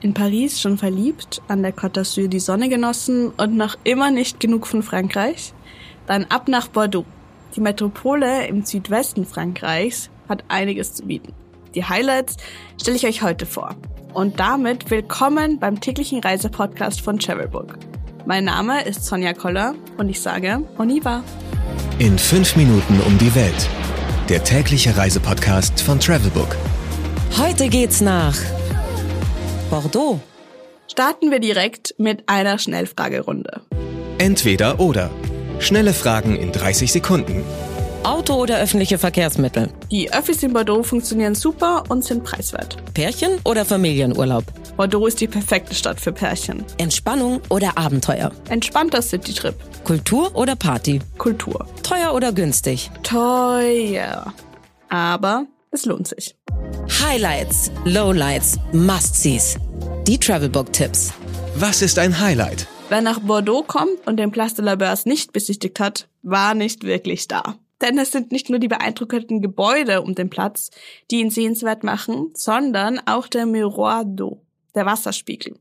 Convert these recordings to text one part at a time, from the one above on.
In Paris schon verliebt, an der Côte d'Azur die Sonne genossen und noch immer nicht genug von Frankreich? Dann ab nach Bordeaux. Die Metropole im Südwesten Frankreichs hat einiges zu bieten. Die Highlights stelle ich euch heute vor. Und damit willkommen beim täglichen Reisepodcast von Travelbook. Mein Name ist Sonja Koller und ich sage Oniva. In fünf Minuten um die Welt. Der tägliche Reisepodcast von Travelbook. Heute geht's nach Bordeaux. Starten wir direkt mit einer Schnellfragerunde. Entweder oder. Schnelle Fragen in 30 Sekunden. Auto oder öffentliche Verkehrsmittel? Die Öffis in Bordeaux funktionieren super und sind preiswert. Pärchen oder Familienurlaub? Bordeaux ist die perfekte Stadt für Pärchen. Entspannung oder Abenteuer? Entspannter Citytrip. Kultur oder Party? Kultur. Teuer oder günstig? Teuer. Aber es lohnt sich. Highlights, Lowlights, Must-Sees. Die Travelbook-Tipps. Was ist ein Highlight? Wer nach Bordeaux kommt und den Place de la Beurse nicht besichtigt hat, war nicht wirklich da. Denn es sind nicht nur die beeindruckenden Gebäude um den Platz, die ihn sehenswert machen, sondern auch der Miroir d'eau, der Wasserspiegel.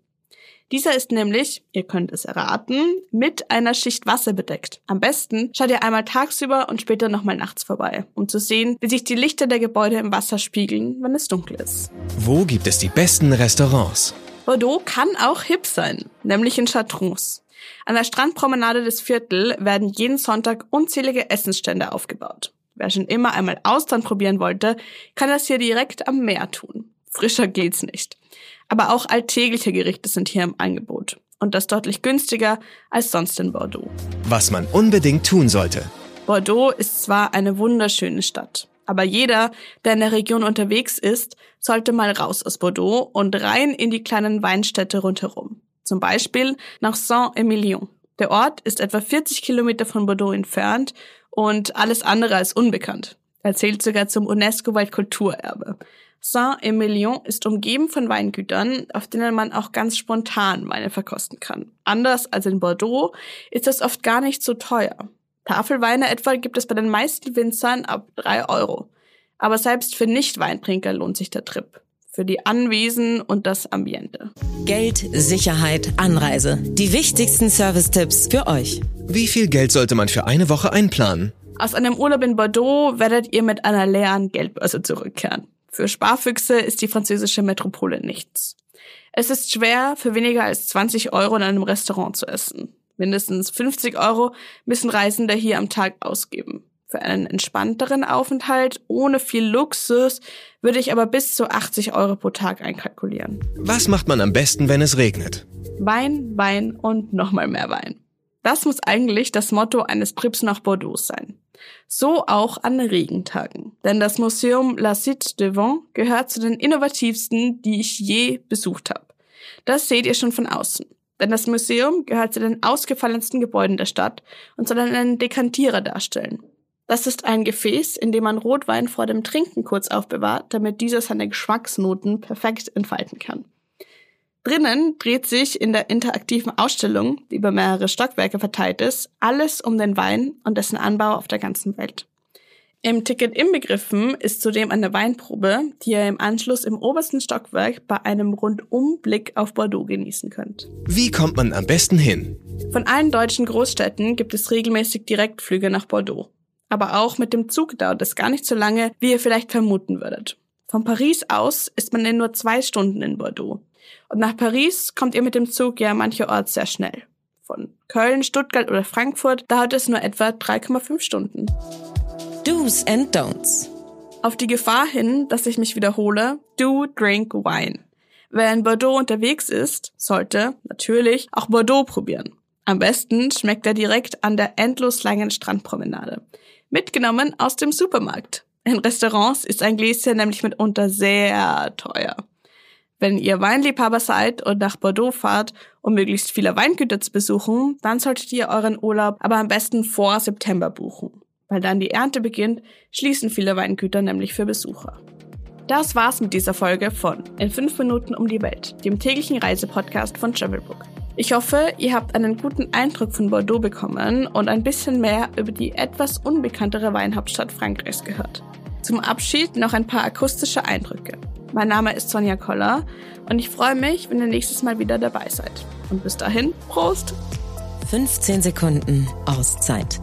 Dieser ist nämlich, ihr könnt es erraten, mit einer Schicht Wasser bedeckt. Am besten schaut ihr einmal tagsüber und später nochmal nachts vorbei, um zu sehen, wie sich die Lichter der Gebäude im Wasser spiegeln, wenn es dunkel ist. Wo gibt es die besten Restaurants? Bordeaux kann auch hip sein, nämlich in Chartrons. An der Strandpromenade des Viertel werden jeden Sonntag unzählige Essensstände aufgebaut. Wer schon immer einmal Austern probieren wollte, kann das hier direkt am Meer tun. Frischer geht's nicht. Aber auch alltägliche Gerichte sind hier im Angebot. Und das deutlich günstiger als sonst in Bordeaux. Was man unbedingt tun sollte. Bordeaux ist zwar eine wunderschöne Stadt, aber jeder, der in der Region unterwegs ist, sollte mal raus aus Bordeaux und rein in die kleinen Weinstädte rundherum. Zum Beispiel nach Saint-Emilion. Der Ort ist etwa 40 Kilometer von Bordeaux entfernt und alles andere als unbekannt. Er zählt sogar zum UNESCO-Weltkulturerbe. Saint-Emilion ist umgeben von Weingütern, auf denen man auch ganz spontan Weine verkosten kann. Anders als in Bordeaux ist das oft gar nicht so teuer. Tafelweine etwa gibt es bei den meisten Winzern ab drei Euro. Aber selbst für Nicht-Weintrinker lohnt sich der Trip. Für die Anwesen und das Ambiente. Geld, Sicherheit, Anreise. Die wichtigsten Service-Tipps für euch. Wie viel Geld sollte man für eine Woche einplanen? Aus einem Urlaub in Bordeaux werdet ihr mit einer leeren Geldbörse zurückkehren. Für Sparfüchse ist die französische Metropole nichts. Es ist schwer, für weniger als 20 Euro in einem Restaurant zu essen. Mindestens 50 Euro müssen Reisende hier am Tag ausgeben. Für einen entspannteren Aufenthalt ohne viel Luxus würde ich aber bis zu 80 Euro pro Tag einkalkulieren. Was macht man am besten, wenn es regnet? Wein, Wein und nochmal mehr Wein. Das muss eigentlich das Motto eines Trips nach Bordeaux sein. So auch an Regentagen. Denn das Museum La Cite de Vent gehört zu den innovativsten, die ich je besucht habe. Das seht ihr schon von außen. Denn das Museum gehört zu den ausgefallensten Gebäuden der Stadt und soll einen Dekantierer darstellen. Das ist ein Gefäß, in dem man Rotwein vor dem Trinken kurz aufbewahrt, damit dieser seine Geschmacksnoten perfekt entfalten kann. Drinnen dreht sich in der interaktiven Ausstellung, die über mehrere Stockwerke verteilt ist, alles um den Wein und dessen Anbau auf der ganzen Welt. Im Ticket inbegriffen ist zudem eine Weinprobe, die ihr im Anschluss im obersten Stockwerk bei einem Rundumblick auf Bordeaux genießen könnt. Wie kommt man am besten hin? Von allen deutschen Großstädten gibt es regelmäßig Direktflüge nach Bordeaux. Aber auch mit dem Zug dauert es gar nicht so lange, wie ihr vielleicht vermuten würdet. Von Paris aus ist man in nur zwei Stunden in Bordeaux. Und nach Paris kommt ihr mit dem Zug ja mancherorts sehr schnell. Von Köln, Stuttgart oder Frankfurt dauert es nur etwa 3,5 Stunden. Do's and Don'ts. Auf die Gefahr hin, dass ich mich wiederhole, do drink wine. Wer in Bordeaux unterwegs ist, sollte natürlich auch Bordeaux probieren. Am besten schmeckt er direkt an der endlos langen Strandpromenade. Mitgenommen aus dem Supermarkt. In Restaurants ist ein Gläschen nämlich mitunter sehr teuer. Wenn ihr Weinliebhaber seid und nach Bordeaux fahrt, um möglichst viele Weingüter zu besuchen, dann solltet ihr euren Urlaub aber am besten vor September buchen. Weil dann die Ernte beginnt, schließen viele Weingüter nämlich für Besucher. Das war's mit dieser Folge von In 5 Minuten um die Welt, dem täglichen Reisepodcast von Travelbook. Ich hoffe, ihr habt einen guten Eindruck von Bordeaux bekommen und ein bisschen mehr über die etwas unbekanntere Weinhauptstadt Frankreichs gehört. Zum Abschied noch ein paar akustische Eindrücke. Mein Name ist Sonja Koller und ich freue mich, wenn ihr nächstes Mal wieder dabei seid. Und bis dahin, Prost! 15 Sekunden Auszeit